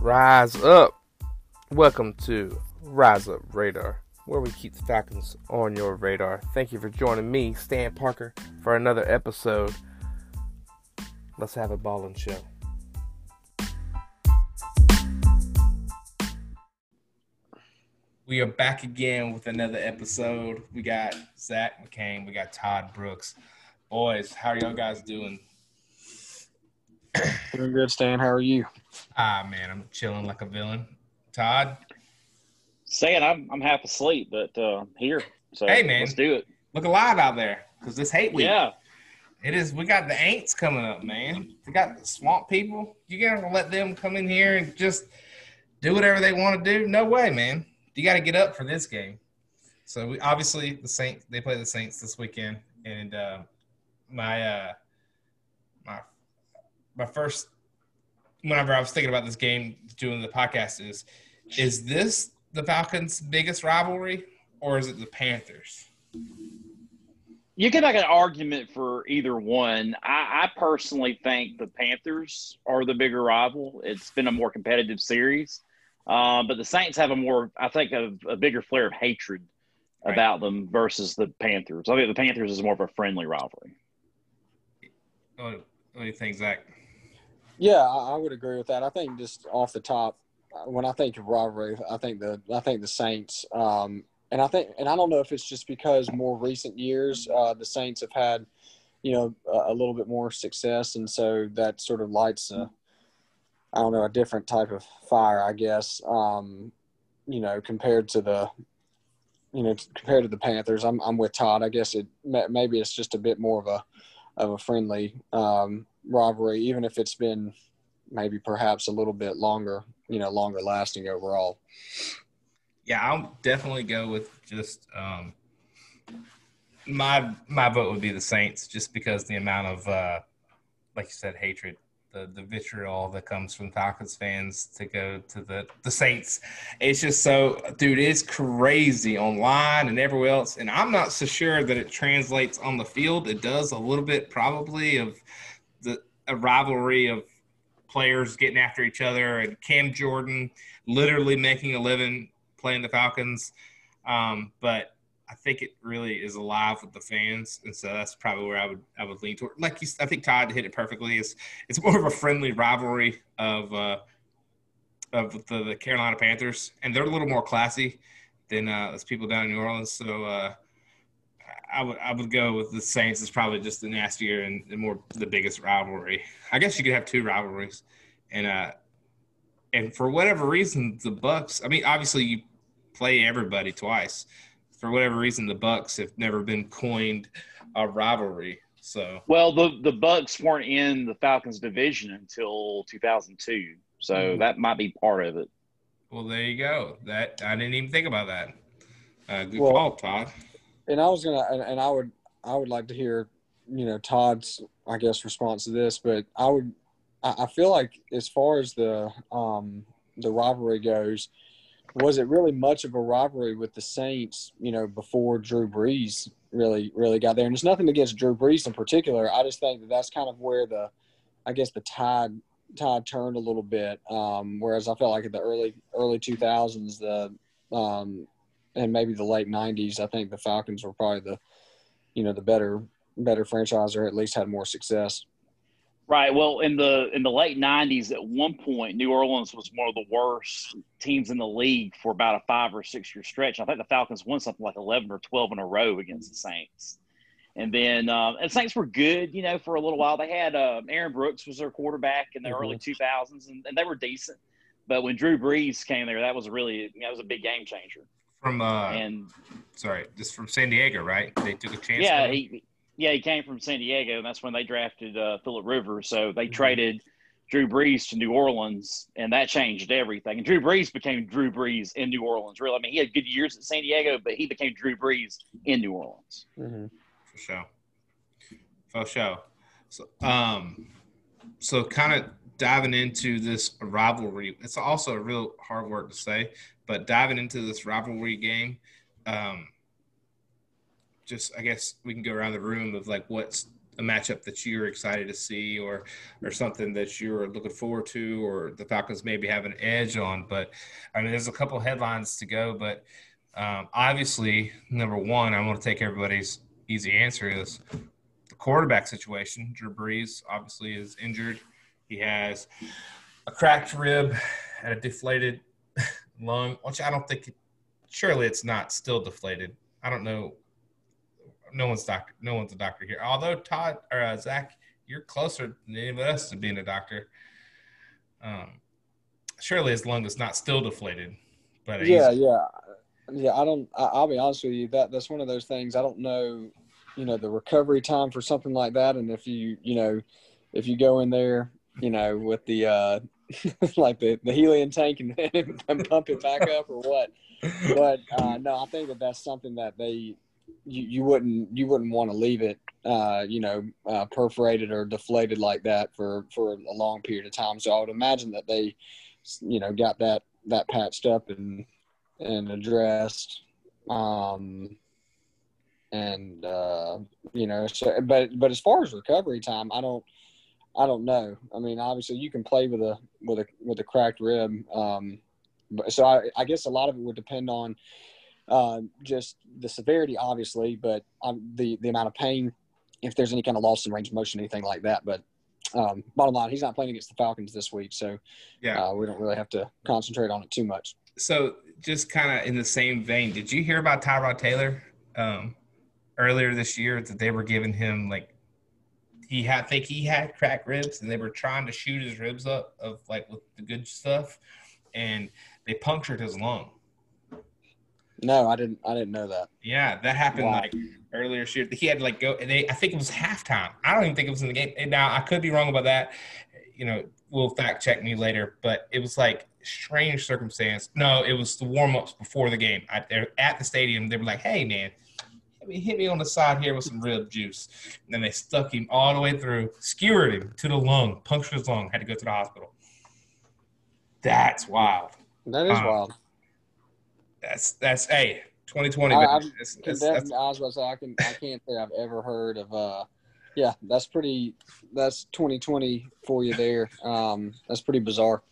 Rise up. Welcome to Rise Up Radar, where we keep the Falcons on your radar. Thank you for joining me, Stan Parker, for another episode. Let's have a ball and show. We are back again with another episode. We got Zach McCain, we got Todd Brooks. Boys, how are y'all guys doing? Doing good, Stan. How are you? Ah, man, I'm chilling like a villain. Todd? Saying I'm I'm half asleep, but uh, here. So Hey, man. let's do it. Look alive out there, because this hate week. Yeah, It is. We got the Aints coming up, man. We got the swamp people. You gotta let them come in here and just do whatever they want to do. No way, man. You got to get up for this game. So we obviously the Saints. They play the Saints this weekend, and uh, my uh, my my first whenever I was thinking about this game doing the podcast is is this the Falcons' biggest rivalry or is it the Panthers? you can make an argument for either one. I, I personally think the Panthers are the bigger rival. It's been a more competitive series, um, but the Saints have a more, I think, a, a bigger flare of hatred Right. about them versus the Panthers. I think the Panthers is more of a friendly rivalry. What, what do you think, Zach? Yeah, I, I would agree with that. I think just off the top, uh, when I think of rivalry, I think the I think the Saints, um, and I think, and I don't know if it's just because more recent years uh, the Saints have had, you know, a, a little bit more success, and so that sort of lights a, I don't know, a different type of fire, I guess. Um, you know, compared to the, you know, compared to the Panthers, I'm I'm with Todd. I guess it maybe it's just a bit more of a of a friendly um, rivalry, even if it's been maybe perhaps a little bit longer, you know, longer lasting overall. Yeah, I'll definitely go with just um, my my vote would be the Saints, just because the amount of uh, like you said, hatred, the the vitriol that comes from Falcons fans to go to the the Saints. It's just so, dude, it's crazy online and everywhere else, and I'm not so sure that it translates on the field. It does a little bit probably of a rivalry of players getting after each other and Cam Jordan literally making a living playing the Falcons. Um, but I think it really is alive with the fans, and so that's probably where I would I would lean toward. Like you, I think Todd hit it perfectly. It's it's more of a friendly rivalry of uh, of the, the Carolina Panthers, and they're a little more classy than uh, those people down in New Orleans. So uh, I would I would go with the Saints. It's probably just the nastier and, and more the biggest rivalry. I guess you could have two rivalries, and uh, and for whatever reason, the Bucks. I mean, obviously you play everybody twice. For whatever reason, the Bucks have never been coined a rivalry. So Well, the the Bucks weren't in the Falcons division until 2002, so Mhm. that might be part of it. well, there you go. That I didn't even think about that. Uh, good Well- call, Todd. And I was gonna, and, and I would, I would like to hear, you know, Todd's, I guess, response to this. But I would, I, I feel like as far as the um, the rivalry goes, was it really much of a rivalry with the Saints? You know, before Drew Brees really, really got there. And it's nothing against Drew Brees in particular. I just think that that's kind of where the, I guess, the tide tide turned a little bit. Um, whereas I felt like in the early early two thousands, the um, and maybe the late '90s, I think the Falcons were probably the, you know, the better better franchise or at least had more success. Right. Well, in the in the late '90s, at one point, New Orleans was one of the worst teams in the league for about a five or six year stretch. I think the Falcons won something like 11 or 12 in a row against the Saints. And then, um, and Saints were good, you know, for a little while. They had uh, Aaron Brooks was their quarterback in the Mhm. early 2000s, and, and they were decent. But when Drew Brees came there, that was really that was a big game changer. From uh, And sorry, just from San Diego, right? They took a chance. yeah, he yeah he came from San Diego, and that's when they drafted uh, Philip Rivers. So they Mhm. traded Drew Brees to New Orleans, and that changed everything. And Drew Brees became Drew Brees in New Orleans. Really, I mean, he had good years at San Diego, but he became Drew Brees in New Orleans. Mm-hmm. for sure. For sure. So, um, so kind of diving into this rivalry. It's also a real hard word to say, but diving into this rivalry game, um, just I guess we can go around the room of like what's a matchup that you're excited to see or or something that you're looking forward to or the Falcons maybe have an edge on. But I mean, there's a couple headlines to go, but um, obviously, number one, I'm going to take everybody's easy answer is the quarterback situation. Drew Brees obviously is injured. He has a cracked rib and a deflated lung, which I don't think. Surely it's not still deflated. I don't know no one's doctor. No one's a doctor here. Although Todd or uh, Zach, you're closer than any of us to being a doctor. Um, surely his lung is not still deflated. But yeah, yeah, yeah. I don't. I, I'll be honest with you. That that's one of those things. I don't know. You know the recovery time for something like that, and if you you know if you go in there, you know with the uh like the the helium tank and, and pump it back up or what. But uh, no, I think that that's something that they you, you wouldn't you wouldn't want to leave it uh, you know uh, perforated or deflated like that for for a long period of time. So I would imagine that they you know got that that patched up and and addressed. Um, and uh, you know, so but but as far as recovery time, I don't I don't know. I mean, obviously you can play with a with a with a cracked rib. Um, but so I, I guess a lot of it would depend on uh, just the severity, obviously, but um, the the amount of pain, if there's any kind of loss in range of motion, anything like that. But um, bottom line, he's not playing against the Falcons this week, so yeah, uh, we don't really have to concentrate on it too much. So, just kind of in the same vein, did you hear about Tyrod Taylor um, earlier this year that they were giving him like he had I think he had cracked ribs and they were trying to shoot his ribs up of like with the good stuff, and they punctured his lung no, I didn't. I didn't know that. Yeah, that happened wow. like earlier year. He had to like go. They, I think it was halftime. I don't even think it was in the game. And now I could be wrong about that. You know, will fact check me later. But it was like strange circumstance. No, it was the warm ups before the game. I, they're at the stadium. They were like, "Hey, man." Hit me on the side here with some rib juice. And then they stuck him all the way through, skewered him to the lung, punctured his lung, had to go to the hospital. That's wild. That is um, wild that's that's hey 2020. I, that's, that's, that's, I was about to say I can I can't say I've ever heard of uh yeah that's pretty that's 2020 for you there um that's pretty bizarre.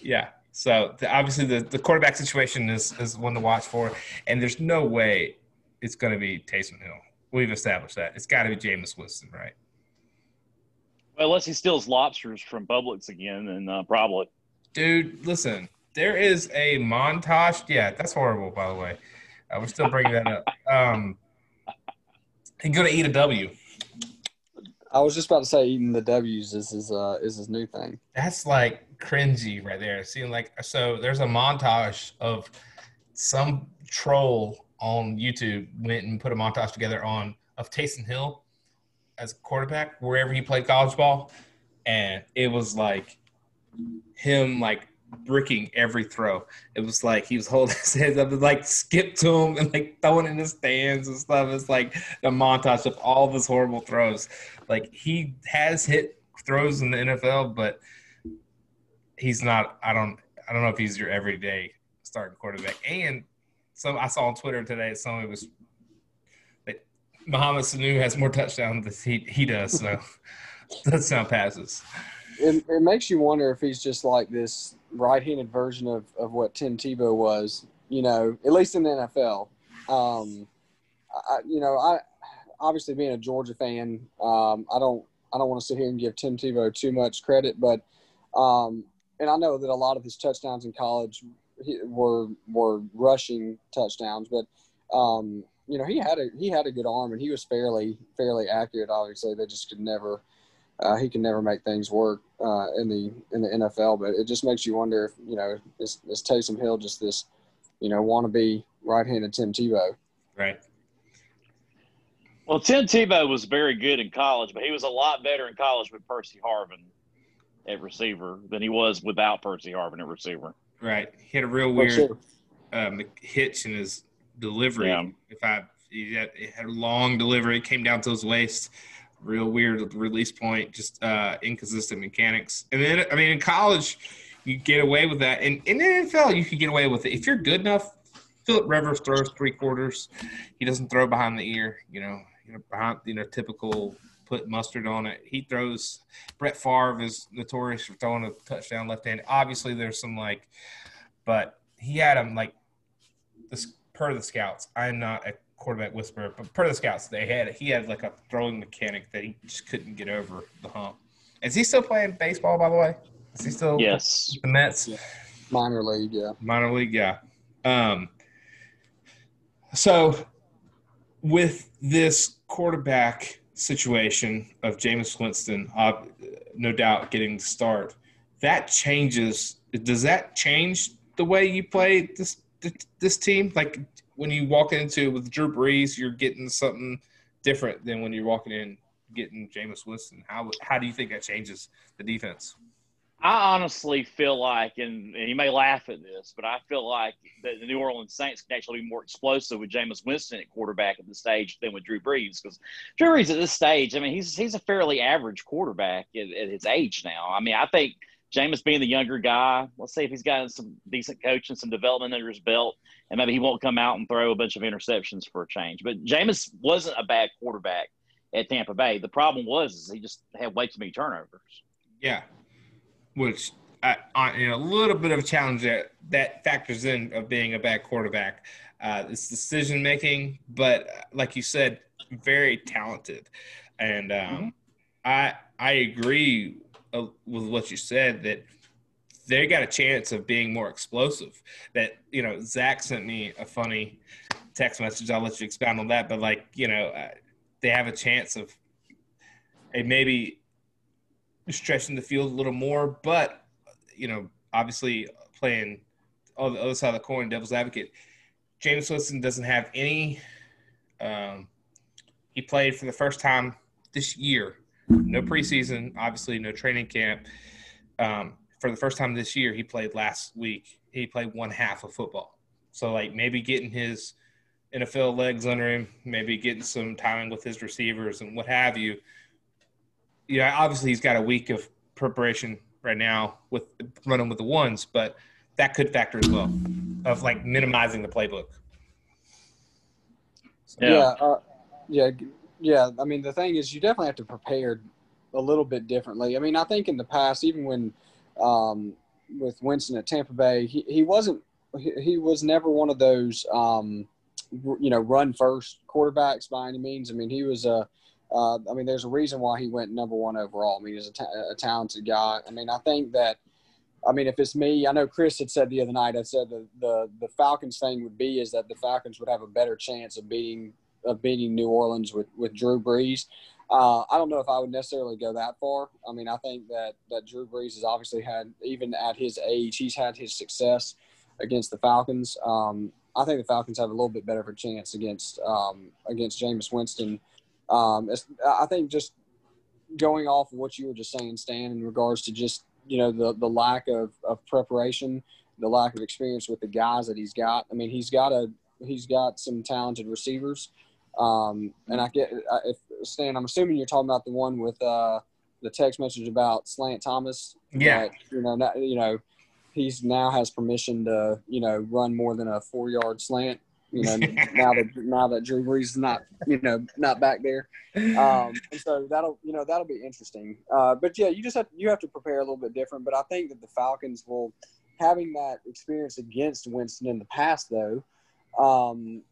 Yeah. So the, obviously the the quarterback situation is is one to watch for, and there's no way it's going to be Taysom Hill. We've established that it's got to be Jameis Winston, right? Well, unless he steals lobsters from Publix again, and uh, probably. Dude, listen, there is a montage. Yeah, that's horrible, by the way. Uh, we're still bringing that up. Um, and go to eat a W. I was just about to say eating the W's is his uh, is his new thing. That's like cringy right there. Seeing like so, there's a montage of some troll on YouTube went and put a montage together on of Taysom Hill as a quarterback wherever he played college ball, and it was like him like bricking every throw. It was like he was holding his hands up and like skip to him and like throwing in his stands and stuff. It's like a montage of all of his horrible throws. Like he has hit throws in the NFL, but he's not. I don't. I don't know if he's your everyday starting quarterback. And so I saw on Twitter today somebody was that Mohamed Sanu has more touchdowns than he he does. So sound passes. It, it makes you wonder if he's just like this right-handed version of, of what Tim Tebow was, you know, at least in the NFL. Um, I, you know, I obviously being a Georgia fan, um, I don't I don't want to sit here and give Tim Tebow too much credit, but um, and I know that a lot of his touchdowns in college were were rushing touchdowns, but um, you know he had a he had a good arm and he was fairly fairly accurate. Obviously, they just could never uh, he can never make things work uh, in the in the NFL. But it just makes you wonder if you know is, is Taysom Hill just this you know wannabe right-handed Tim Tebow? Right. Well, Tim Tebow was very good in college, but he was a lot better in college with Percy Harvin at receiver than he was without Percy Harvin at receiver. Right. He had a real weird sure. um, hitch in his delivery. Yeah. If I he had, he had a long delivery, it came down to his waist real weird release point, just uh, inconsistent mechanics. And then, I mean, in college, you get away with that. And in the NFL, you can get away with it. If you're good enough, Philip Rivers throws three quarters. He doesn't throw behind the ear, you know, you know, behind, you know, typical put mustard on it. He throws. Brett Favre is notorious for throwing a touchdown left hand. Obviously, there's some like, but he had him like this per the scouts. I'm not a quarterback whisperer, but per the scouts, they had he had like a throwing mechanic that he just couldn't get over the hump. Is he still playing baseball? By the way, is he still yes the Mets? Yeah. Minor league, yeah. Minor league, yeah. Um, so with this quarterback situation of Jameis Winston, uh, no doubt getting the start, that changes. Does that change the way you play this this team? Like when you walk into with Drew Brees, you're getting something different than when you're walking in getting Jameis Winston. How how do you think that changes the defense? I honestly feel like, and, and you may laugh at this, but I feel like that the New Orleans Saints can actually be more explosive with Jameis Winston at quarterback at this stage than with Drew Brees. Because Drew Brees at this stage, I mean, he's he's a fairly average quarterback at, at his age now. I mean, I think Jameis being the younger guy, let's see if he's got some decent coaching, some development under his belt, and maybe he won't come out and throw a bunch of interceptions for a change. But Jameis wasn't a bad quarterback at Tampa Bay. The problem was he just had way too many turnovers. Yeah, which uh, in a little bit of a challenge that, that factors in of being a bad quarterback. Uh, it's decision making, but uh, like you said, very talented, and um, mm-hmm. I I agree uh, with what you said that they got a chance of being more explosive. That you know, Zach sent me a funny text message. I'll let you expound on that, but like you know, uh, they have a chance of a maybe stretching the field a little more, but you know, obviously playing on the other side of the coin, devil's advocate. Jameis Winston doesn't have any. Um, he played for the first time this year. No preseason, obviously, no training camp. Um, for the first time this year, he played last week. He played one half of football. So, like, maybe getting his NFL legs under him, maybe getting some timing with his receivers and what have you yeah, obviously he's got a week of preparation right now with running with the ones, but that could factor as well of like minimizing the playbook. So, yeah, yeah, uh, yeah, yeah. I mean, the thing is, you definitely have to prepare a little bit differently. I mean, I think in the past, even when um, with Winston at Tampa Bay, he, he wasn't he, he was never one of those um, you know run first quarterbacks by any means. I mean, he was a uh, I mean, there's a reason why he went number one overall. I mean, he's a, talented guy. I mean, I think that, I mean, if it's me, I know Chris had said the other night. I said the the the Falcons thing would be is that the Falcons would have a better chance of beating of beating New Orleans with with Drew Brees. Uh, I don't know if I would necessarily go that far. I mean, I think that that Drew Brees has obviously had, even at his age, he's had his success against the Falcons. Um, I think the Falcons have a little bit better of a chance against um, against Jameis Winston um, I think just going off of what you were just saying, Stan, in regards to just you know the the lack of, of preparation, the lack of experience with the guys that he's got. I mean, he's got a he's got some talented receivers, um, and I get if Stan, I'm assuming you're talking about the one with uh, the text message about Slant Thomas. Yeah, that, you know, not, you know, he's now has permission to you know run more than a four yard slant. You know, now that now that Drew Brees is not, you know, not back there, um, and so that'll, you know, that'll be interesting. Uh, but yeah, you just have you have to prepare a little bit different. But I think that the Falcons will, having that experience against Winston in the past, though, um,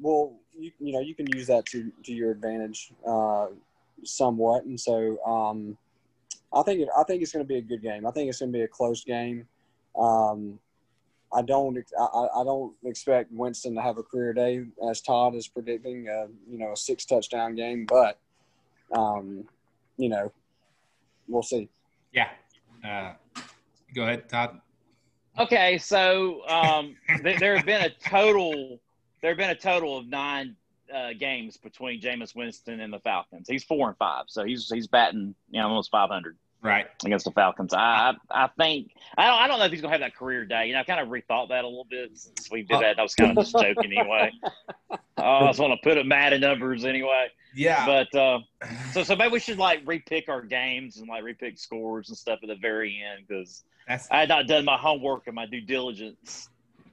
will you, you know you can use that to to your advantage uh, somewhat. And so um, I think it, I think it's going to be a good game. I think it's going to be a close game. Um, I don't I, I don't expect Winston to have a career day as Todd is predicting. Uh, you know, a six touchdown game, but um, you know, we'll see. Yeah. Uh, go ahead, Todd. Okay, so um, th- there have been a total there have been a total of nine uh, games between Jameis Winston and the Falcons. He's four and five, so he's he's batting you know almost five hundred right against the Falcons. I I think I don't I don't know if he's gonna have that career day. You know, I kind of rethought that a little bit since we did that. I was kind of just joking anyway. I just want to put it mad in numbers anyway. Yeah. But uh, so so maybe we should like repick our games and like repick scores and stuff at the very end because I had not done my homework and my due diligence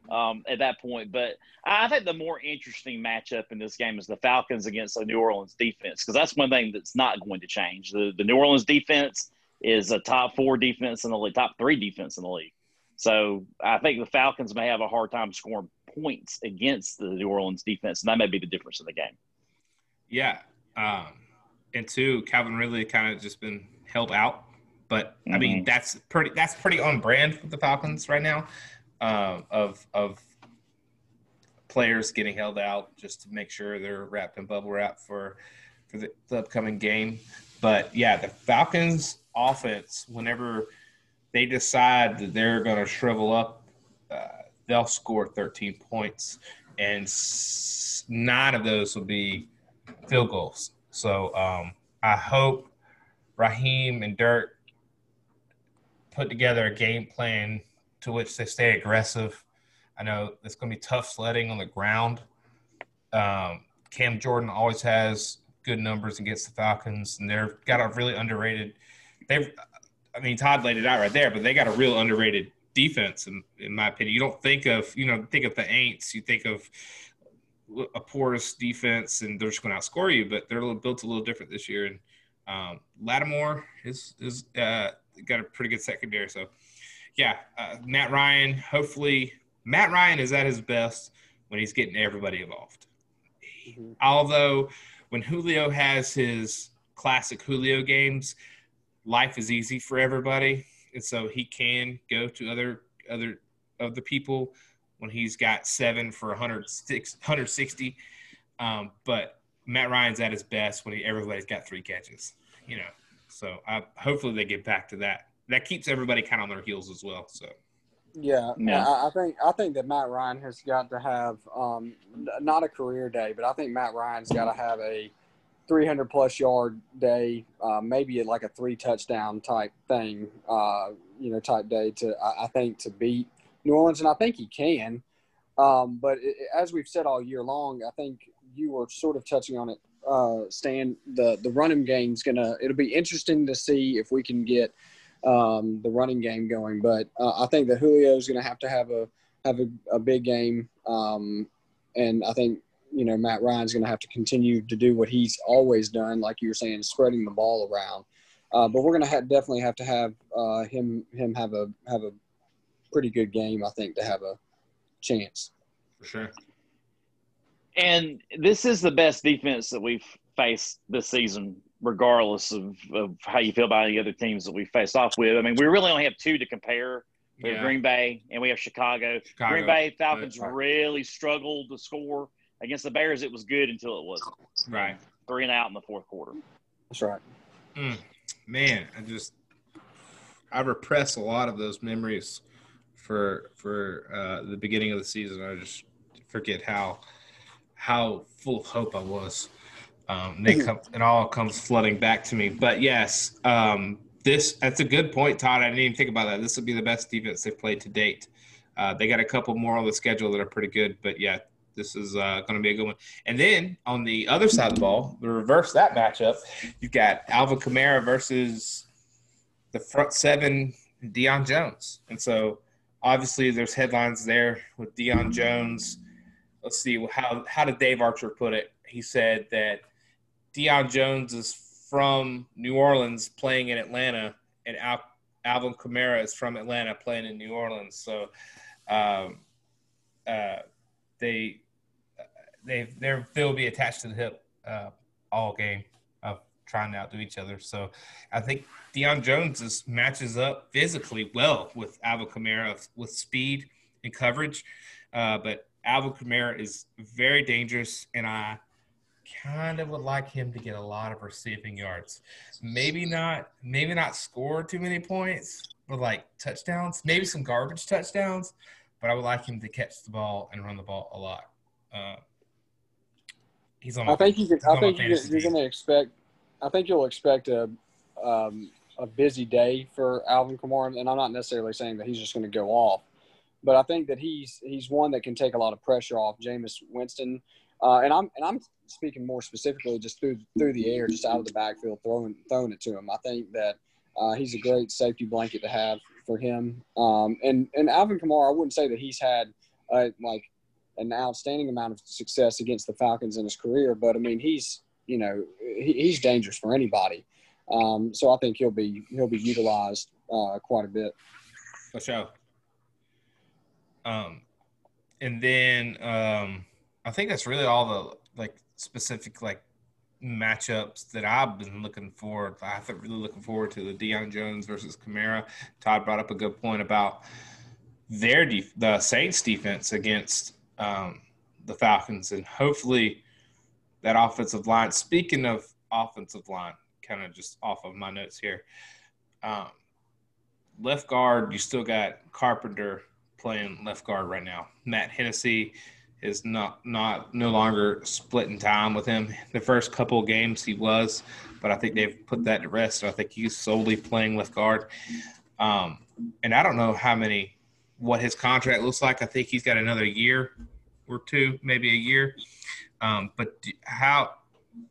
um, at that point. But I think the more interesting matchup in this game is the Falcons against the New Orleans defense because that's one thing that's not going to change. The, the New Orleans defense is a top four defense in the league, top three defense in the league. So I think the Falcons may have a hard time scoring points against the New Orleans defense, and that may be the difference in the game. Yeah. Um, and two, Calvin Ridley kind of just been held out. But I mean, mm-hmm. that's pretty that's pretty on brand for the Falcons right now um, of of players getting held out just to make sure they're wrapped in bubble wrap for for the, the upcoming game. But yeah, the Falcons offense, whenever they decide that they're going to shrivel up, uh, they'll score 13 points, and nine of those will be field goals. So um, I hope Raheem and Dirk put together a game plan to which they stay aggressive. I know it's going to be tough sledding on the ground. Um, Cam Jordan always has good numbers against the Falcons, and they've got a really underrated. They've, I mean, Todd laid it out right there, but they got a real underrated defense, in, in my opinion. You don't think of, you know, think of the Aints, you think of a porous defense, and they're just going to outscore you, but they're a little, built a little different this year. And um, Lattimore is is uh, got a pretty good secondary, so yeah, uh, Matt Ryan. Hopefully, Matt Ryan is at his best when he's getting everybody involved. Mm-hmm. Although, when Julio has his classic Julio games, life is easy for everybody, and so he can go to other other of the people when he's got seven for 160. Um, but Matt Ryan's at his best when he, everybody's got three catches, you know. So I, hopefully they get back to that that keeps everybody kind of on their heels as well. So. Yeah, yeah. I, I, think I think that Matt Ryan has got to have um, not a career day, but I think Matt Ryan's got to have a 300 plus yard day, uh, maybe like a three touchdown type thing, uh, you know, type day to I, think to beat New Orleans, and I think he can. Um, but it, as we've said all year long, I think you were sort of touching on it, uh, Stan. The the running game's gonna. It'll be interesting to see if we can get um, the running game going. But uh, I think that Julio is going to have to have a have a, a big game, um, and I think you know Matt Ryan's going to have to continue to do what he's always done, like you were saying, spreading the ball around. Uh, but we're going to ha- definitely have to have uh, him him have a have a pretty good game, I think, to have a chance. For sure. And this is the best defense that we've faced this season regardless of, of how you feel about any other teams that we faced off with. I mean, we really only have two to compare. We yeah. have Green Bay and we have Chicago. Chicago. Green Bay Falcons really struggled to score against the Bears. It was good until it wasn't. Right. Three and out in the fourth quarter. That's right. Mm, man, I just I repress a lot of those memories for for uh, the beginning of the season. I just forget how how full of hope I was um, they come, it all comes flooding back to me. But yes, um, this that's a good point, Todd. I didn't even think about that. This will be the best defense they've played to date. Uh, they got a couple more on the schedule that are pretty good, but yeah, this is uh, going to be a good one. And then on the other side of the ball, the reverse that matchup, you've got Alvin Kamara versus the front seven, Deion Jones. And so obviously there's headlines there with Deion Jones. Let's see how how did Dave Archer put it? He said that Deion Jones is from New Orleans playing in Atlanta, and Al- Alvin Kamara is from Atlanta playing in New Orleans. So um, uh, they they they they'll be attached to the hip uh, all game of trying to outdo each other. So I think Deion Jones is, matches up physically well with Alvin Kamara with speed and coverage, uh, but Alvin Kamara is very dangerous, and I kind of would like him to get a lot of receiving yards. Maybe not, maybe not score too many points, but like touchdowns, maybe some garbage touchdowns. But I would like him to catch the ball and run the ball a lot. Uh, he's on. I think you can. I think you're, you're going to expect. I think you'll expect a um, a busy day for Alvin Kamara, and I'm not necessarily saying that he's just going to go off, but I think that he's he's one that can take a lot of pressure off Jameis Winston. Uh, and I'm and I'm speaking more specifically just through through the air, just out of the backfield, throwing throwing it to him. I think that uh, he's a great safety blanket to have for him. Um, and and Alvin Kamara, I wouldn't say that he's had uh, like an outstanding amount of success against the Falcons in his career. But I mean, he's you know he, he's dangerous for anybody. Um, so I think he'll be he'll be utilized uh, quite a bit. For sure. Um, and then um, I think that's really all the like specific like matchups that I've been looking forward. I've been really looking forward to the Deion Jones versus Kamara. Todd brought up a good point about their def- the Saints defense against um, the Falcons, and hopefully that offensive line. Speaking of offensive line, kind of just off of my notes here. Um, left guard, you still got Carpenter playing left guard right now. Matt Hennessy is not not no longer splitting time with him. The first couple of games he was, but I think they've put that to rest. I think he's solely playing left guard. Um, and I don't know how many what his contract looks like. I think he's got another year or two, maybe a year. Um, but do, how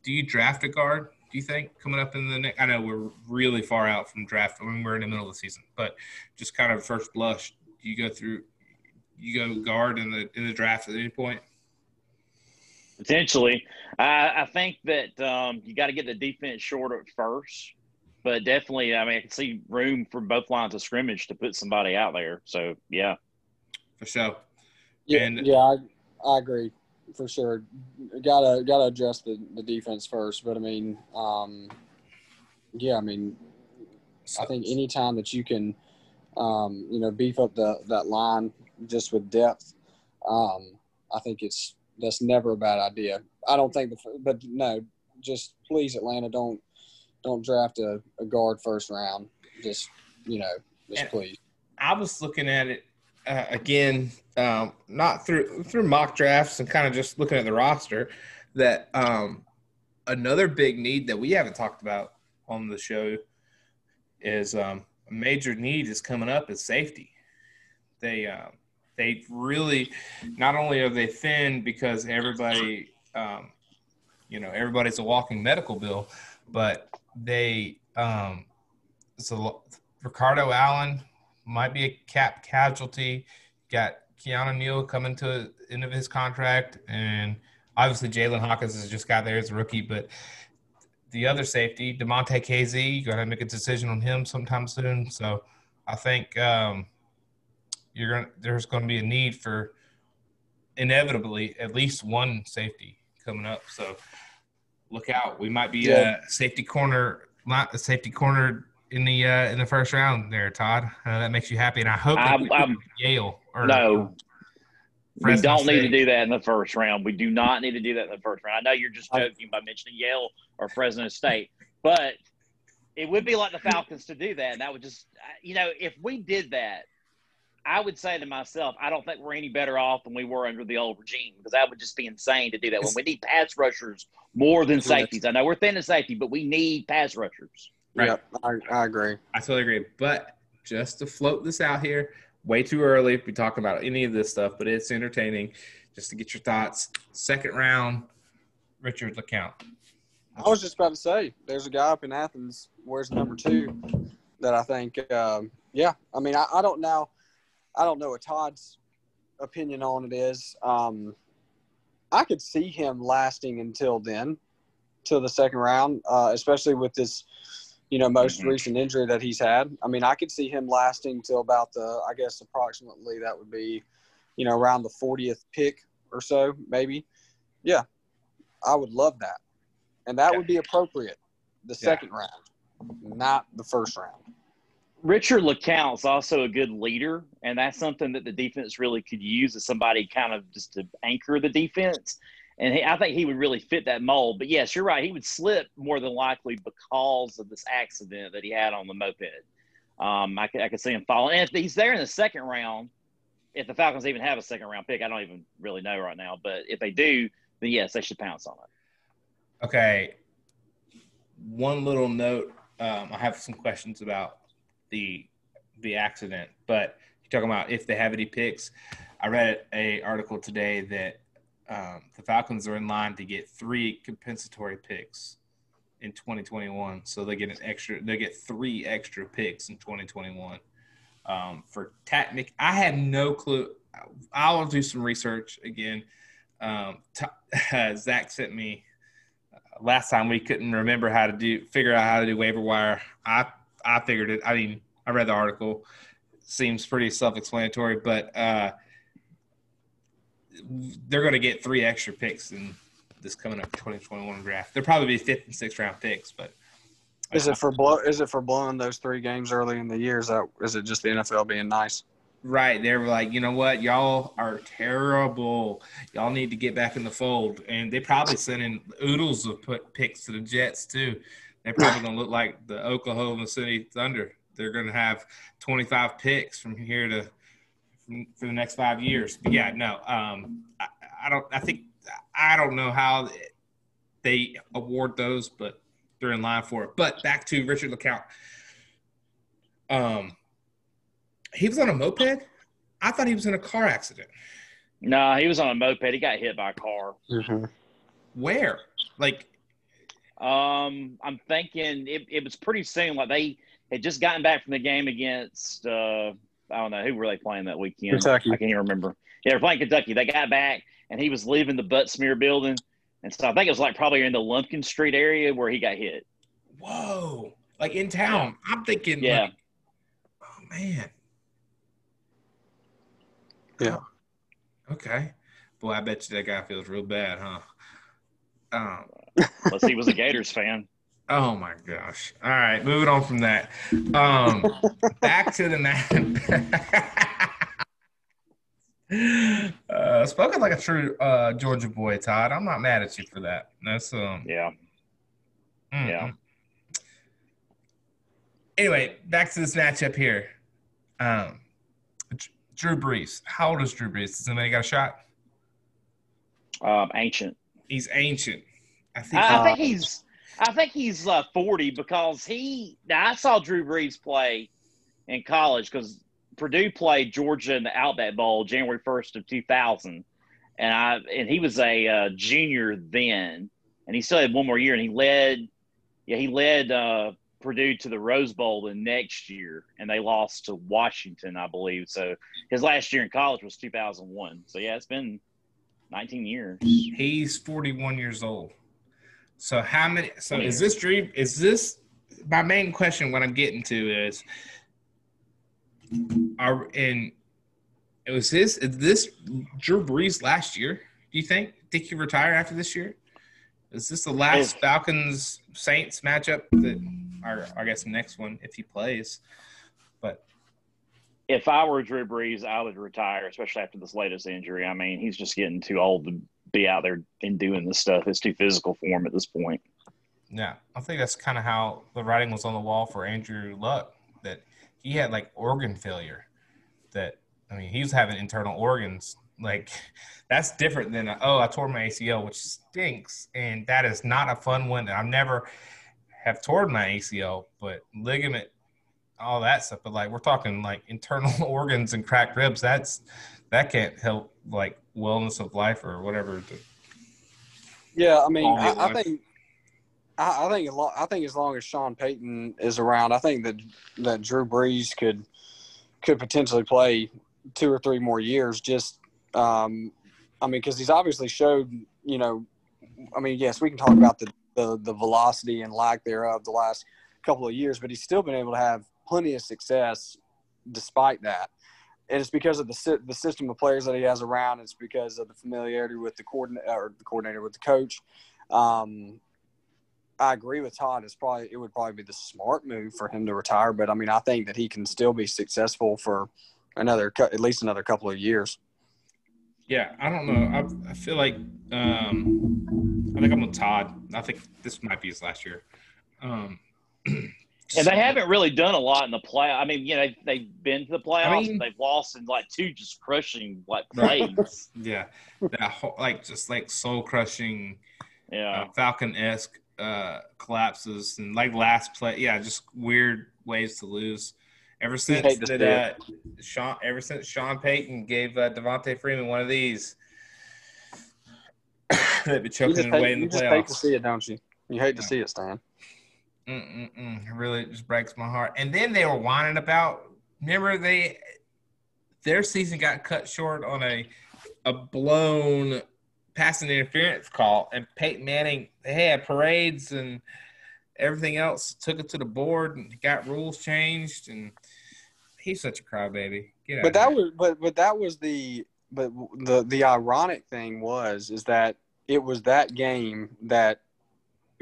do you draft a guard? Do you think coming up in the next? I know we're really far out from draft. I mean, we're in the middle of the season, but just kind of first blush, do you go through, you go guard in the in the draft at any point? Potentially, I, I think that um, you got to get the defense short at first, but definitely, I mean, I can see room for both lines of scrimmage to put somebody out there. So yeah, for sure. Yeah, And- yeah, I, I agree for sure. Gotta gotta adjust the, the defense first, but I mean, um, yeah, I mean, I think any time that you can, um, you know, beef up the that line just with depth, um, I think it's that's never a bad idea. I don't think the, but no, just please Atlanta, don't don't draft a, a guard first round. Just you know, just And- please. I was looking at it uh, again, um, not through through mock drafts and kind of just looking at the roster. That um, another big need that we haven't talked about on the show is um, a major need is coming up is safety. They uh, they really not only are they thin because everybody um, you know everybody's a walking medical bill, but they um, so Ricardo Allen might be a cap casualty. Got Keanu Neal coming to the end of his contract, and obviously Jaylinn Hawkins has just got there as a rookie. But the other safety, Damontae Kazee, you got to make a decision on him sometime soon. So I think um, you're gonna there's going to be a need for inevitably at least one safety coming up. So look out. We might be Yeah. a safety corner, not a safety corner in the uh, in the first round there, Todd. Uh, that makes you happy, and I hope I'm- we I'm- Yale or no. We don't need to do that in the first round. We do not need to do that in the first round. I know you're just joking by mentioning Yale or Fresno State, but it would be like the Falcons to do that. And that would just, you know, if we did that, I would say to myself, I don't think we're any better off than we were under the old regime because that would just be insane to do that. When we need pass rushers more than safeties. I know we're thin in safety, but we need pass rushers. Right. Yep, I, I agree. I totally agree. But just to float this out here, way too early to be talking about any of this stuff, but it's entertaining just to get your thoughts. Second round, Richard LeCounte. I was just about to say, there's a guy up in Athens, where's number two, that I think, um, yeah. I mean, I, I don't know, I don't know what Todd's opinion on it is. Um, I could see him lasting until then, till the second round, uh, especially with this, you know, most Mhm. recent injury that he's had. I mean, I could see him lasting till about the, I guess, approximately that would be, you know, around the 40th pick or so, maybe. Yeah, I would love that and that Yeah. would be appropriate the second round, not the first round. Richard LeCounte's also a good leader, and that's something that the defense really could use as somebody kind of just to anchor the defense. And he, I think he would really fit that mold. But yes, you're right. He would slip more than likely because of this accident that he had on the moped. Um, I could, I could see him falling. And if he's there in the second round, if the Falcons even have a second round pick, I don't even really know right now. But if they do, then yes, they should pounce on it. Okay. One little note. Um, I have some questions about the the accident, but you're talking about if they have any picks. I read a article today that um, the Falcons are in line to get three compensatory picks in 2021. So they get an extra. They get three extra picks in 2021 um, for Tatnick. I had no clue. I'll do some research again. Um, t- Zach sent me uh, last time we couldn't remember how to do figure out how to do waiver wire. I I figured it. I mean, I read the article. Seems pretty self-explanatory, but uh, they're going to get three extra picks in this coming up 2021 draft. They'll probably be fifth and sixth round picks, but is it for blow? Is it for blowing those three games early in the year? Is that is it just the NFL being nice? Right. They're like, you know what? Y'all are terrible. Y'all need to get back in the fold. And they probably sent in oodles of put picks to the Jets too. They're probably going to look like the Oklahoma City Thunder. They're going to have 25 picks from here to for the next five years. But yeah, no, um, I, I don't. I think I don't know how they award those, but they're in line for it. But back to Richard LeCounte. Um, he was on a moped. I thought he was in a car accident. No, he was on a moped. He got hit by a car. Mm-hmm. Where? Like, um, I'm thinking it, it was pretty soon. Like they had just gotten back from the game against uh, I don't know who were they playing that weekend. Kentucky. I can't even remember. Yeah, they're playing Kentucky. They got back and he was leaving the Butts-Mehre building, and so I think it was like probably in the Lumpkin Street area where he got hit. Whoa! Like in town. I'm thinking. Yeah. Like, oh man. Yeah. Okay. Boy, I bet you that guy feels real bad, huh? Um, Unless he was a Gators fan. Oh my gosh! All right, moving on from that. Um, back to the man. uh, spoken like a true uh, Georgia boy, Todd. I'm not mad at you for that. That's um. Yeah. mm Yeah. Anyway, back to this matchup here. Um, Drew Brees. How old is Drew Brees? Does anybody got a shot? Um, ancient. He's ancient. I think. I, I think he's. I think he's uh, 40 because he. Now I saw Drew Brees play in college because Purdue played Georgia in the Outback Bowl January 1st of 2000, and I and he was a uh, junior then, and he still had one more year, and he led. Yeah, he led uh, Purdue to the Rose Bowl the next year, and they lost to Washington, I believe. So his last year in college was 2001. So yeah, it's been 19 years. He's 41 years old. So how many? So is this dream? Is this my main question? What I'm getting to is, are in it was this is this Drew Brees last year? Do you think? Think he retire after this year? Is this the last Falcons Saints matchup that, or I guess next one if he plays? But if I were Drew Brees, I would retire, especially after this latest injury. I mean, he's just getting too old to be out there and doing this stuff. It's too physical for him at this point. Yeah, I think that's kind of how the writing was on the wall for Andrew Luck that he had like organ failure. That I mean, he was having internal organs. Like that's different than oh, I tore my ACL, which stinks, and that is not a fun one. I've never have torn my ACL, but ligament, all that stuff. But like we're talking like internal organs and cracked ribs. That's that can't help like wellness of life or whatever. To, yeah, I mean, I, I, think, I, I think, I think as long as Sean Payton is around, I think that that Drew Brees could could potentially play two or three more years. Just, um, I mean, because he's obviously showed, you know, I mean, yes, we can talk about the, the the velocity and lack thereof the last couple of years, but he's still been able to have plenty of success despite that and it's because of the the system of players that he has around. It's because of the familiarity with the coordinator or the coordinator with the coach. Um, I agree with Todd. It's probably it would probably be the smart move for him to retire. But I mean, I think that he can still be successful for another at least another couple of years. Yeah, I don't know. I, I feel like um, I think I'm with Todd. I think this might be his last year. Um, And they haven't really done a lot in the play. I mean, you know, they've been to the playoffs. I mean, they've lost in like two just crushing like plays. yeah, that whole, like just like soul crushing, yeah, uh, Falcon esque uh, collapses and like last play. Yeah, just weird ways to lose. Ever since that, uh, Sean, ever since Sean Payton gave uh, Devonta Freeman one of these, they've been choking away in the you playoffs. You hate to see it, don't you? You hate to see it, Stan. Mm-mm-mm. It really just breaks my heart. And then they were whining about. Remember they their season got cut short on a a blown passing interference call, and Peyton Manning they had parades and everything else, took it to the board and got rules changed, and he's such a crybaby. Get out But that was but but that was the but the the ironic thing was is that it was that game that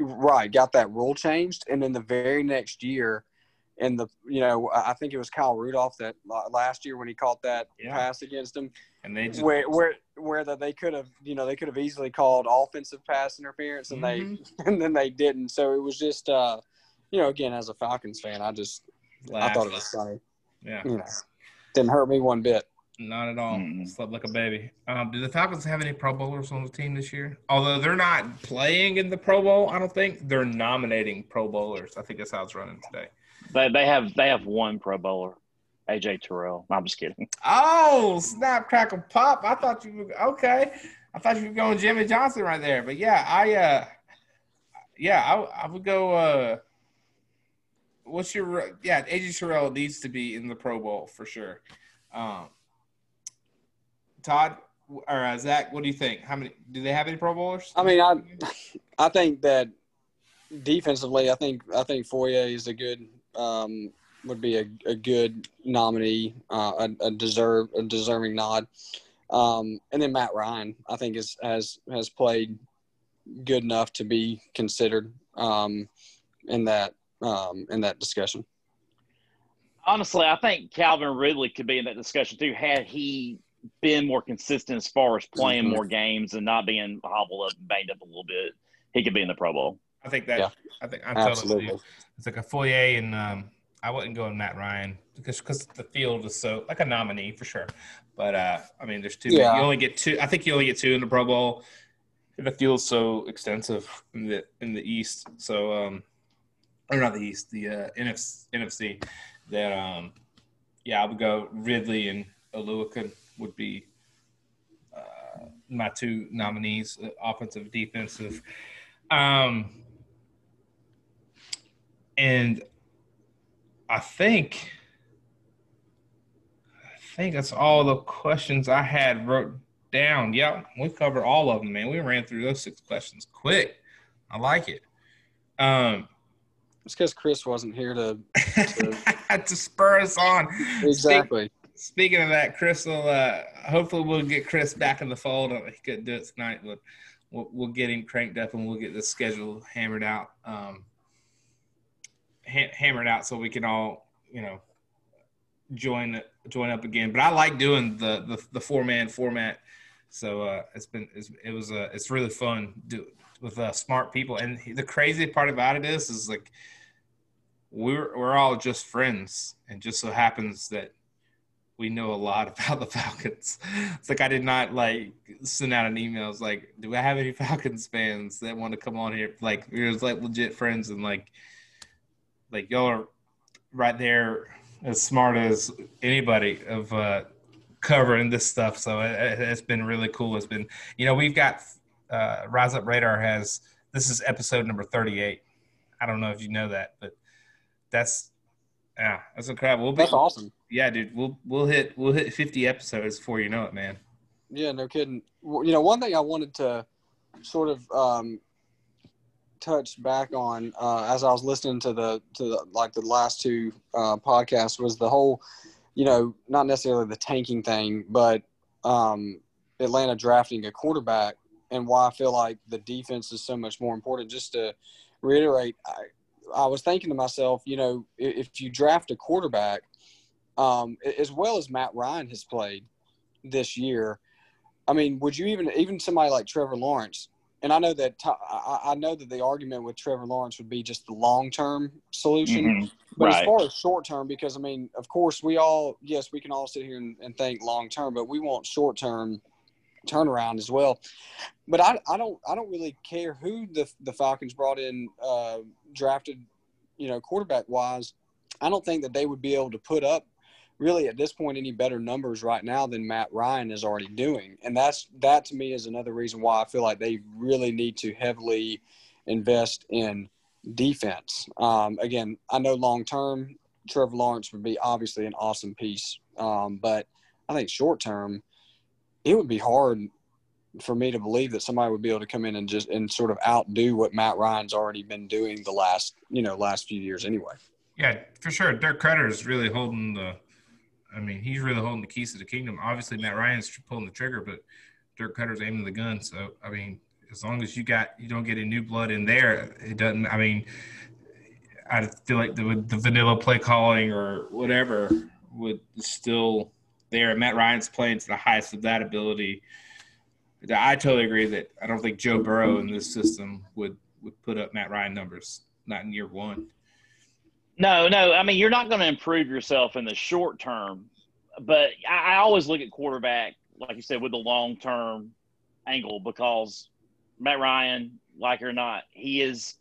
right got that rule changed, and then the very next year. And the you know I I think it was Kyle Rudolph that last year when he caught that Yeah. pass against him and they just where where where that they could have you know they could have easily called offensive pass interference and they and then they didn't. So it was just uh you know again as a Falcons fan I just I thought it was funny. Yeah, you know didn't hurt me one bit not at all. Mm-mm. Slept like a baby. Um, do the Falcons have any Pro Bowlers on the team this year? Although they're not playing in the Pro Bowl, I don't think they're nominating Pro Bowlers. I think that's how it's running today. They they have they have one Pro Bowler, AJ Terrell. I'm just kidding. Oh, snap, crackle, pop! I thought you were okay. I thought you were going Jimmy Johnson right there, but yeah, I uh, yeah, I, I would go. uh What's your yeah? AJ Terrell needs to be in the Pro Bowl for sure. Um, Todd or uh, Zach, what do you think? How many do they have any Pro Bowlers? I mean I I think that defensively I think I think Foye is a good um would be a, a good nominee uh, a, a deserve a deserving nod um and then Matt Ryan I think is has has played good enough to be considered um in that um in that discussion Honestly, I think Calvin Ridley could be in that discussion too had he been more consistent as far as playing more games and not being hobbled up and banged up a little bit. He could be in the Pro Bowl. I think that. Yeah. I think I'm totally. absolutely you. It's like a Foye, and um, I wouldn't go with Matt Ryan because because the field is so like a nominee for sure. But uh, I mean, there's two. Yeah. You only get two. I think you only get two in the Pro Bowl. The field's so extensive in the in the East. So um, or not the East, the uh, NFC, NFC. That um, yeah, I would go Ridley and Oluokun would be uh, my two nominees, uh, offensive, defensive. Um, and I think I think that's all the questions I had wrote down. Yeah, we covered all of them, man. We ran through those six questions quick. I like it. Um, it's because Chris wasn't here to to spur us on. exactly Speaking of that, Chris will. Uh, hopefully, we'll get Chris back in the fold. He couldn't do it tonight, but we'll, we'll get him cranked up and we'll get the schedule hammered out. Um, ha- hammered out so we can all, you know, join join up again. But I like doing the the, the four man format. So uh, it's been it's, it was uh, it's really fun do, with uh, smart people. And the crazy part about it is is like we're we're all just friends, and just so happens that we know a lot about the Falcons. It's like I did not like send out an email. It's like, do I have any Falcons fans that want to come on here? Like we was like legit friends, and like like y'all are right there as smart as anybody of uh, covering this stuff. So it, it- it's been really cool. It's been you know we've got uh, Rise Up Radar has this is episode number thirty eight. I don't know if you know that, but that's yeah, that's incredible. We'll be, that's awesome yeah, dude, we'll we'll hit we'll hit fifty episodes before you know it, man. Yeah, no kidding. You know, one thing I wanted to sort of um, touch back on uh, as I was listening to the to the, like the last two uh, podcasts was the whole, you know, not necessarily the tanking thing, but um, Atlanta drafting a quarterback and why I feel like the defense is so much more important. Just to reiterate, I, I was thinking to myself, you know, if you draft a quarterback, um, as well as Matt Ryan has played this year, I mean, would you even even somebody like Trevor Lawrence? And I know that I, know that the argument with Trevor Lawrence would be just the long term solution, Mhm. but as far as short term, because I mean, of course, we all yes, we can all sit here and, and think long term, but we want short term turnaround as well. But I, I don't I don't really care who the the Falcons brought in uh, drafted, you know, quarterback wise. I don't think that they would be able to put up really at this point any better numbers right now than Matt Ryan is already doing. And that's that to me is another reason why I feel like they really need to heavily invest in defense. Um, again, I know long term Trevor Lawrence would be obviously an awesome piece, um, but I think short term, it would be hard for me to believe that somebody would be able to come in and just and sort of outdo what Matt Ryan's already been doing the last you know last few years anyway. Yeah, for sure. Dirk Koetter is really holding the. I mean, he's really holding the keys to the kingdom. Obviously, Matt Ryan's pulling the trigger, but Dirk Koetter's aiming the gun. So, I mean, as long as you got you don't get any new blood in there, it doesn't. I mean, I feel like the the vanilla play calling or whatever would still there. Matt Ryan's playing to the highest of that ability. I totally agree that I don't think Joe Burrow in this system would would put up Matt Ryan numbers, not in year one. No, no. I mean, you're not going to improve yourself in the short term, but I, I always look at quarterback, like you said, with the long term angle because Matt Ryan, like it or not, he is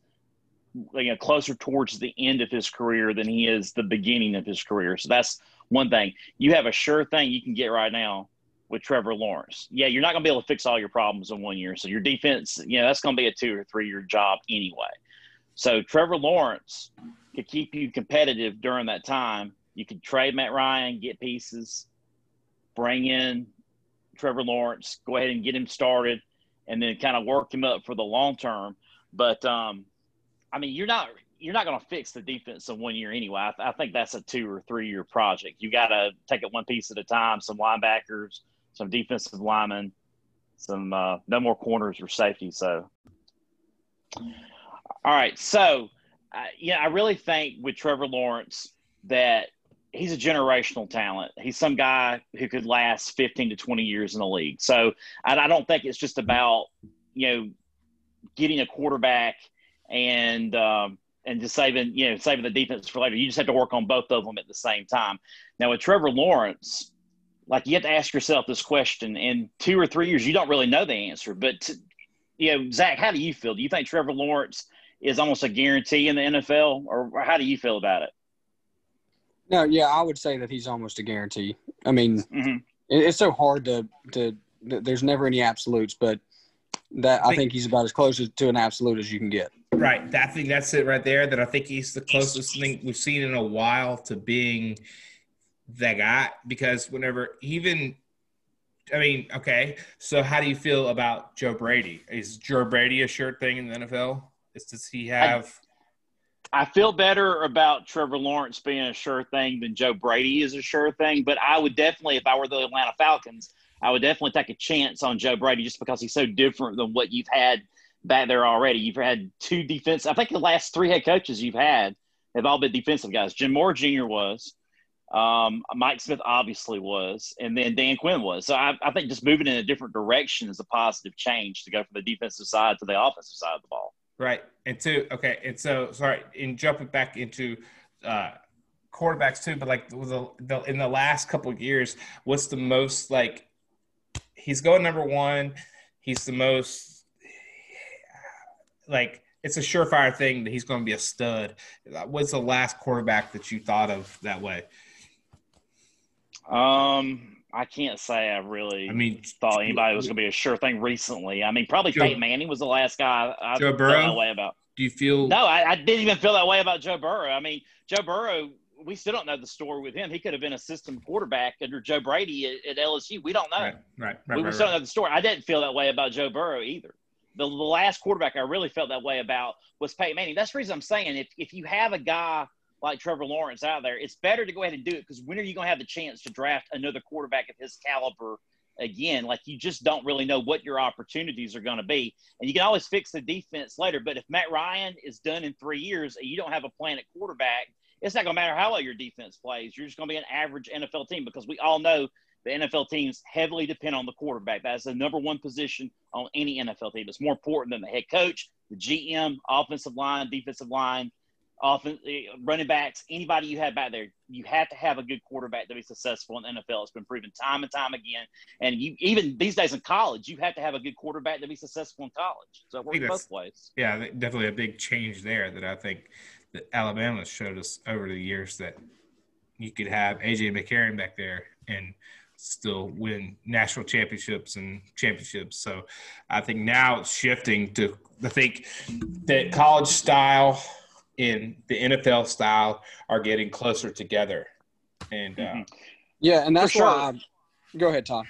you know, closer towards the end of his career than he is the beginning of his career. So that's one thing. You have a sure thing you can get right now with Trevor Lawrence. Yeah, you're not going to be able to fix all your problems in one year. So your defense, you know, that's going to be a two or three year job anyway. So Trevor Lawrence could keep you competitive during that time. You could trade Matt Ryan, get pieces, bring in Trevor Lawrence, go ahead and get him started, and then kind of work him up for the long term. But um, I mean, you're not you're not going to fix the defense in one year anyway. I, th- I think that's a two or three year project. You got to take it one piece at a time. Some linebackers, some defensive linemen, some uh, no more corners or safety. So, all right. So, uh, yeah, I really think with Trevor Lawrence that he's a generational talent. He's some guy who could last 15 to 20 years in the league. So, I, I don't think it's just about you know getting a quarterback and um, and just saving you know saving the defense for later. You just have to work on both of them at the same time. Now with Trevor Lawrence, like you have to ask yourself this question in two or three years. You don't really know the answer, but to, you know, Zach, how do you feel? Do you think Trevor Lawrence is almost a guarantee in the NFL, or, or how do you feel about it? No, yeah, I would say that he's almost a guarantee. I mean, mm-hmm. it's so hard to to. There's never any absolutes, but that I think, I think he's about as close to an absolute as you can get. Right. I think that's it right there. That I think he's the closest thing we've seen in a while to being that guy. Because whenever even, I mean, okay. So how do you feel about Joe Brady? Is Joe Brady a sure thing in the NFL? Is, does he have? I, I feel better about Trevor Lawrence being a sure thing than Joe Brady is a sure thing. But I would definitely, if I were the Atlanta Falcons, I would definitely take a chance on Joe Brady just because he's so different than what you've had back there already. You've had two defense. I think the last three head coaches you've had have all been defensive guys. Jim Mora Jr. was, um, Mike Smith obviously was, and then Dan Quinn was. So I, I, think just moving in a different direction is a positive change to go from the defensive side to the offensive side of the ball. Right, and two, okay, and so sorry, in jumping back into uh, quarterbacks too, but like the, the, in the last couple of years, what's the most like? He's going number one. He's the most like it's a surefire thing that he's going to be a stud. What's the last quarterback that you thought of that way? Um, I can't say I really. I mean, thought anybody was going to be a sure thing recently. I mean, probably Joe, Peyton Manning was the last guy I Joe Burrow? felt that way about. Do you feel? No, I, I, didn't even feel that way about Joe Burrow. I mean, Joe Burrow. We still don't know the story with him. He could have been a system quarterback under Joe Brady at, at LSU. We don't know. Right, right, right. We right, still right. don't know the story. I didn't feel that way about Joe Burrow either the, the last quarterback I really felt that way about was Peyton Manning. That's the reason I'm saying if, if you have a guy like Trevor Lawrence out there, it's better to go ahead and do it because when are you going to have the chance to draft another quarterback of his caliber again? Like you just don't really know what your opportunities are going to be. And you can always fix the defense later. But if Matt Ryan is done in three years and you don't have a plan at quarterback, it's not going to matter how well your defense plays. You're just going to be an average NFL team because we all know the NFL teams heavily depend on the quarterback. That is the number one position on any NFL team. It's more important than the head coach, the GM, offensive line, defensive line, offense, eh, running backs, anybody you have back there. You have to have a good quarterback to be successful in the NFL. It's been proven time and time again. And you even these days in college, you have to have a good quarterback to be successful in college. So it works both ways. Yeah, definitely a big change there that I think that Alabama showed us over the years that you could have AJ McCarron back there and – still win national championships and championships. So I think now it's shifting to I think that college style and the NFL style are getting closer together. And uh, yeah, and that's sure. why Go ahead, Tom.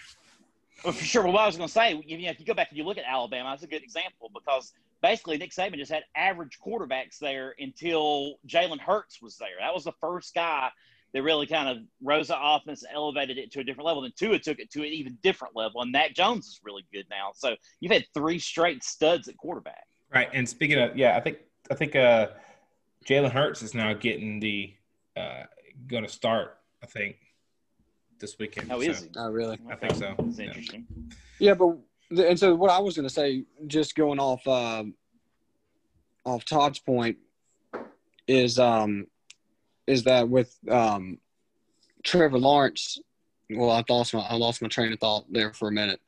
Well, for sure. Well, what I was going to say, you know, if you go back and you look at Alabama, that's a good example because basically Nick Saban just had average quarterbacks there until Jalen Hurts was there. That was the first guy that really kind of rose the offense, elevated it to a different level. Then Tua took it to an even different level, and Mac Jones is really good now. So you've had three straight studs at quarterback. Right. And speaking of, yeah, I think I think uh, Jalen Hurts is now getting the uh, going to start. I think this weekend. Oh, so, is he? Oh, really? I think so. That's Yeah. interesting. Yeah, but and so what I was going to say, just going off um, off Todd's point, is um, is that with um, Trevor Lawrence. Well, I lost my I lost my train of thought there for a minute.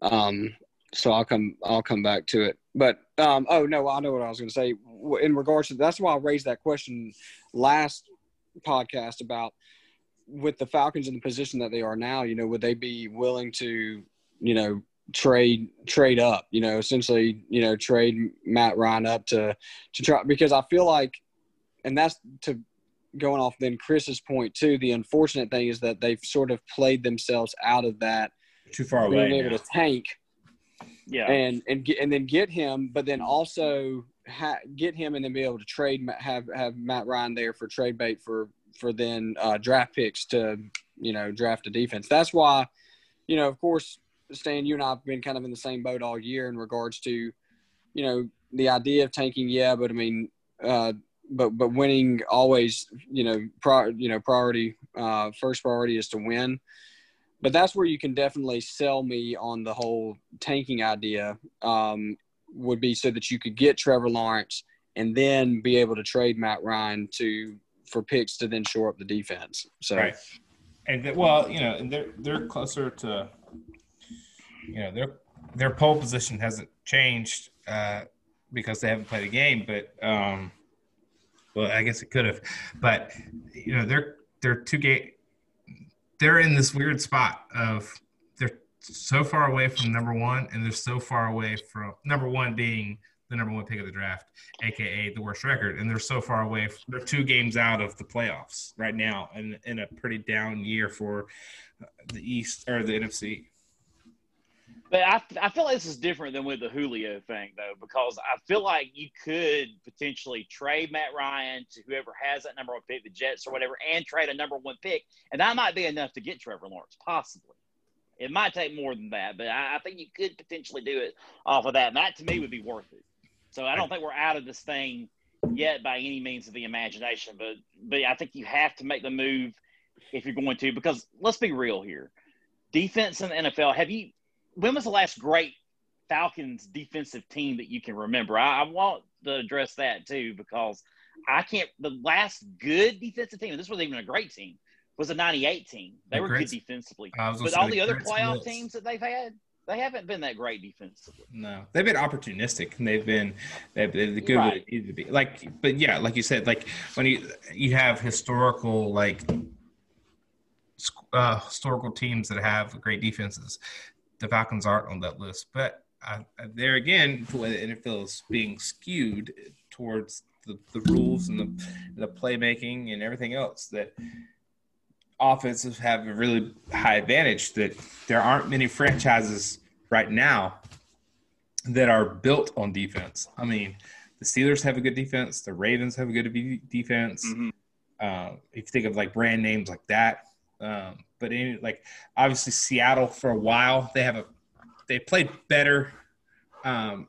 Um, so I'll come I'll come back to it. But um, oh no, I know what I was going to say in regards to that's why I raised that question last podcast about with the Falcons in the position that they are now. You know, would they be willing to you know trade trade up? You know, essentially you know trade Matt Ryan up to to try because I feel like, and that's to going off then Chris's point too. The unfortunate thing is that they've sort of played themselves out of that Too far away being able now. to tank Yeah. and and get and then get him, but then also ha- get him and then be able to trade have have Matt Ryan there for trade bait for for then uh, draft picks to you know draft a defense. That's why you know of course Stan, you and I have been kind of in the same boat all year in regards to you know the idea of tanking. Yeah, but I mean. Uh, but but winning always you know pri- you know priority uh, first priority is to win but that's where you can definitely sell me on the whole tanking idea um, would be so that you could get Trevor Lawrence and then be able to trade Matt Ryan to for picks to then shore up the defense. So Right. And th- well, you know, and they're they're closer to, you know, their their pole position hasn't changed uh, because they haven't played a game, but um, well, I guess it could have, but you know, they're they're two game, they're in this weird spot of they're so far away from number one, and they're so far away from number one being the number one pick of the draft, aka the worst record, and they're so far away. They're two games out of the playoffs right now, and in a pretty down year for the East or the NFC. But I, I feel like this is different than with the Julio thing, though, because I feel like you could potentially trade Matt Ryan to whoever has that number one pick, the Jets or whatever, and trade a number one pick. And that might be enough to get Trevor Lawrence, possibly. It might take more than that, but I, I think you could potentially do it off of that. And that to me would be worth it. So I don't think we're out of this thing yet by any means of the imagination, but but I think you have to make the move if you're going to, because let's be real here. Defense in the NFL, have you when was the last great Falcons defensive team that you can remember? I, I want to address that too because I can't. The last good defensive team, and this wasn't even a great team, was a '98 team. They The were Grits- good defensively, I was gonna but all the the other playoff Blitz. teams that they've had, they haven't been that great defensively. No, they've been opportunistic. And they've been they've been good Right. what it needed to be. Like, but yeah, like you said, like when you you have historical like uh, historical teams that have great defenses, the Falcons aren't on that list. But uh, there again, the way the NFL is being skewed towards the, the rules and the the playmaking and everything else that offenses have a really high advantage that there aren't many franchises right now that are built on defense. I mean, the Steelers have a good defense. The Ravens have a good de- defense. Mhm. Uh, if you think of like brand names like that, um, but in, like obviously Seattle for a while they have a they played better um,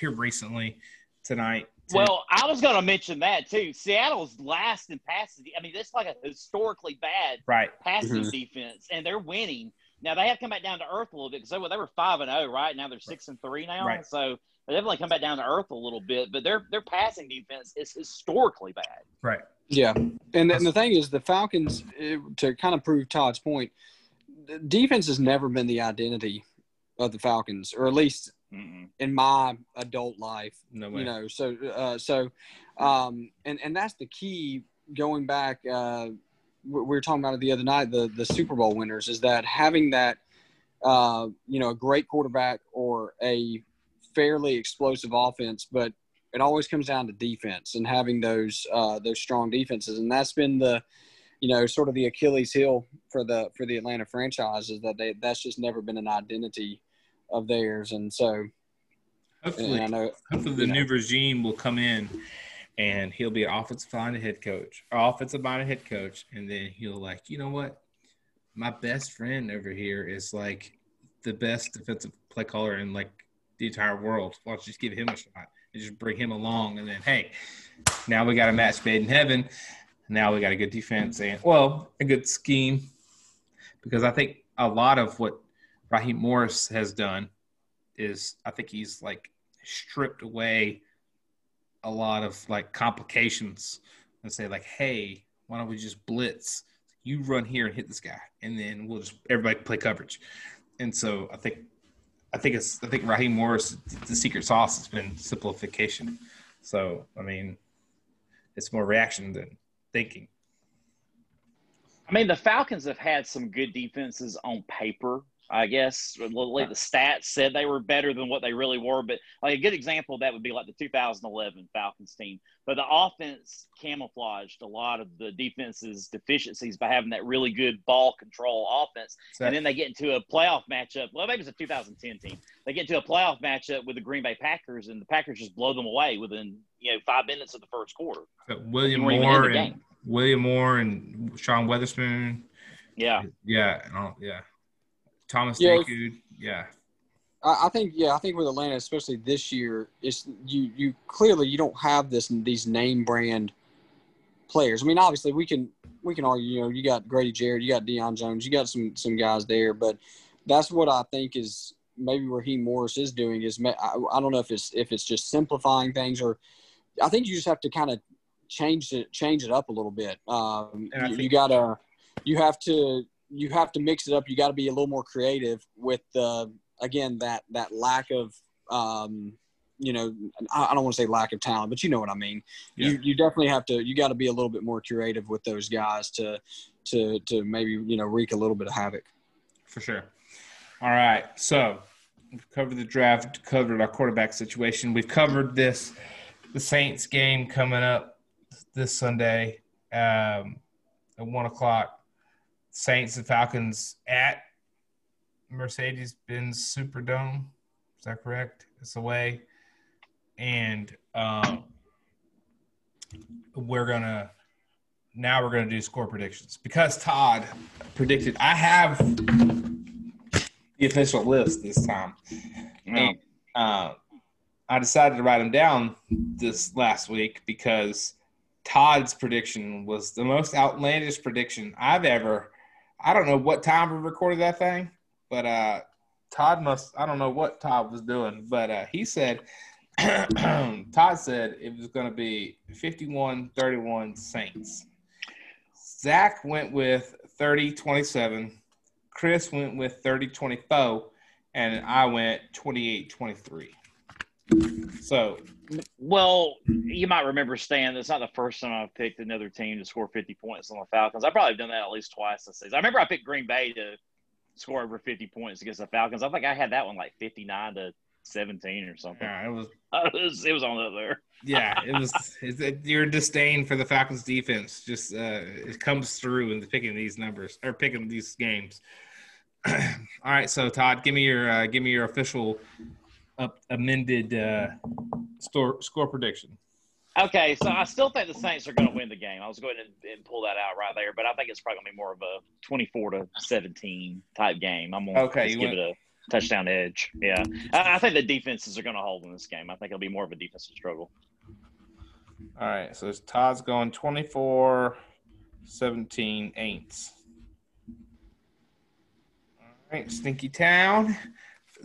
here recently tonight. too. Well, I was going to mention that too. Seattle's last in passes. I mean, that's like a historically bad right, passing Mhm. defense, and they're winning. Now they have come back down to earth a little bit because they were they were five and zero, right? Now they're six and three now, Right. so they definitely come back down to earth a little bit. But their their passing defense is historically bad. right. Yeah, and the, and the thing is, the Falcons eh, to kind of prove Todd's point, defense has never been the identity of the Falcons, or at least Mm-mm. in my adult life. No way. You know, so uh, so, um, and and that's the key. Going back, uh, we we were talking about it the other night. The the Super Bowl winners is that having that, uh, you know, a great quarterback or a fairly explosive offense, but it always comes down to defense and having those uh, those strong defenses, and that's been the, you know, sort of the Achilles heel for the for the Atlanta franchise is that they that's just never been an identity of theirs, and so hopefully, and I know, hopefully the know. new regime will come in and he'll be an offensive minded head coach, or offensive minded head coach, and then he'll like, you know what, my best friend over here is like the best defensive play caller in like the entire world. You just give him a shot and just bring him along, and then hey, now we got a match made in heaven. Now we got a good defense and well, a good scheme, because I think a lot of what Raheem Morris has done is I think he's like stripped away a lot of like complications and say like, hey, why don't we just blitz? You run here and hit this guy, and then we'll just everybody play coverage. And so I think I think it's I think Raheem Morris the secret sauce has been simplification. So I mean, it's more reaction than thinking. I mean, the Falcons have had some good defenses on paper. I guess like the stats said they were better than what they really were, but like a good example of that would be like the 2011 Falcons team. But the offense camouflaged a lot of the defense's deficiencies by having that really good ball control offense, So- and then they get into a playoff matchup. Well, maybe it's a 2010 team. They get into a playoff matchup with the Green Bay Packers, and the Packers just blow them away within you know five minutes of the first quarter. But William You weren't even in Moore and. William Moore and Sean Weatherspoon. Yeah. Yeah, yeah. Thomas Yeah. DeCoud. Yeah. I, I think yeah, I think with Atlanta, especially this year, it's you you clearly you don't have this these name brand players. I mean, obviously we can we can argue. You know, you got Grady Jarrett, you got Deion Jones, you got some some guys there, but that's what I think is maybe where he Morris is doing is I, I don't know if it's if it's just simplifying things or I think you just have to kind of change it change it up a little bit. Um, you, you gotta you have to you have to mix it up. You got to be a little more creative with the again that that lack of um, you know I, I don't want to say lack of talent, but you know what I mean. Yeah. You you definitely have to you got to be a little bit more creative with those guys to to to maybe you know wreak a little bit of havoc. For sure. All right. So we've covered the draft, covered our quarterback situation. We've covered this the Saints game coming up this Sunday um, at one o'clock. Saints and Falcons at Mercedes Benz Superdome. Is that correct? It's away. And um, we're gonna now we're gonna do score predictions because Todd predicted. I have the official list this time. And, uh, I decided to write them down this last week because Todd's prediction was the most outlandish prediction I've ever. I don't know what time we recorded that thing, but uh, Todd must. I don't know what Todd was doing, but uh, he said. Todd said it was going to be 51 31 Saints. Zach went with 30 27. Chris went with 30 24. And I went 28 23. So, Well, you might remember, Stan, that's not the first time I've picked another team to score 50 points on the Falcons. I've probably done that at least twice this season. I remember I picked Green Bay to score over 50 points against the Falcons. I think I had that one like 59 to 17 or something. yeah, it was, It was, it was on up there. yeah, it was it's, it, your disdain for the Falcons defense just uh, it comes through in picking these numbers or picking these games. All right, so Todd, give me your uh, give me your official up, amended uh, store, score prediction. Okay, so I still think the Saints are going to win the game. I was going to and pull that out right there, but I think it's probably going to be more of a 24 to 17 type game. I'm going to Okay, give it a touchdown edge. Yeah. I, I think the defenses are going to hold in this game. I think it'll be more of a defensive struggle. All right, so Todd's going 24 17 Aints. All right, Stinky Town.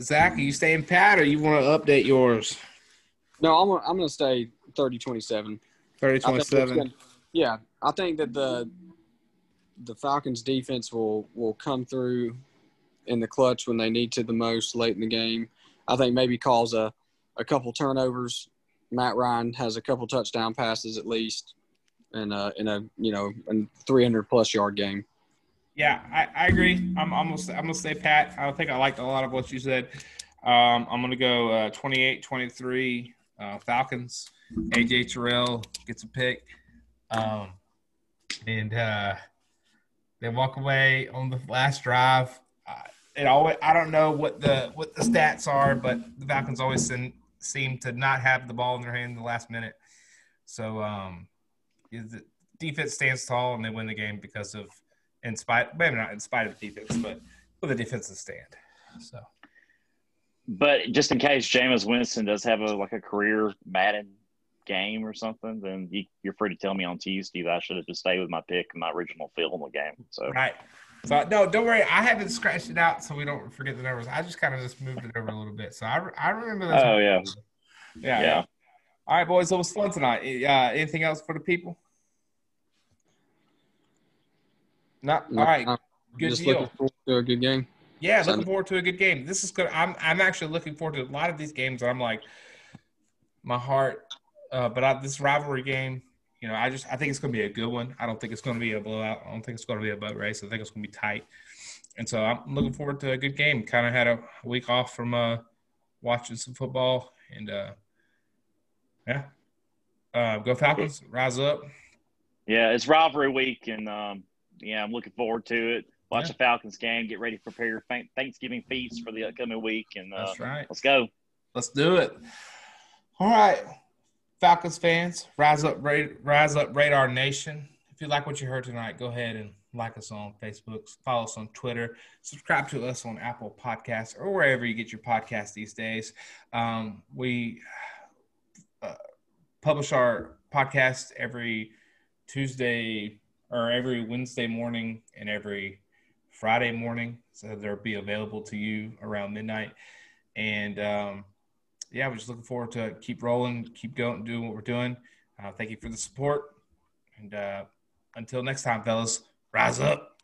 Zach, are you staying pat or you want to update yours? No, I'm gonna, I'm going to stay 30-27. 30 I think it's 27. gonna- yeah, I think that the the Falcons defense will will come through in the clutch when they need to the most late in the game. I think maybe cause a a couple turnovers. Matt Ryan has a couple touchdown passes at least, and uh, in a you know a 300 plus yard game. Yeah, I, I agree. I'm almost I'm gonna say pat. I think I liked a lot of what you said. Um, I'm gonna go uh, 28-23 uh, Falcons. AJ Terrell gets a pick, um, and uh, They walk away on the last drive. Uh, it always I don't know what the what the stats are, but the Falcons always seem, seem to not have the ball in their hand in the last minute. So um, the defense stands tall and they win the game because of in spite maybe not in spite of the defense, but with a defensive stand. So. But just in case Jameis Winston does have a like a career Madden game or something, then you, are free to tell me on Tuesday that I should have just stayed with my pick and my original fill in the game. So right. So no, don't worry. I to scratched it out so we don't forget the numbers. I just kind of just moved it over a little bit. So I, I remember that. Oh yeah. yeah. Yeah. All right, boys. It was fun tonight. Uh, anything else for the people? No. All right. Good just deal. looking forward to a good game. Yeah, looking forward to a good game. This is good. I'm I'm actually looking forward to a lot of these games. I'm like, my heart. Uh, but I, this rivalry game, you know, I just I think it's going to be a good one. I don't think it's going to be a blowout. I don't think it's going to be a boat race. I think it's going to be tight. And so I'm looking forward to a good game. Kind of had a week off from uh, watching some football, and uh, yeah, uh, go Falcons, rise up. Yeah, it's rivalry week, and um, yeah, I'm looking forward to it. Watch yeah. the Falcons game. Get ready to prepare your Thanksgiving feast for the upcoming week, and uh, that's right. Let's go. Let's do it. All right. Falcons fans, rise up, rise up, Radar Nation. If you like what you heard tonight, go ahead and like us on Facebook, follow us on Twitter, subscribe to us on Apple Podcasts or wherever you get your podcasts these days. Um, we uh, publish our podcast every Tuesday or every Wednesday morning and every Friday morning, so they'll be available to you around midnight. And um, yeah, we're just looking forward to keep rolling, keep going, doing what we're doing. Uh, thank you for the support. And uh, until next time, fellas, rise up.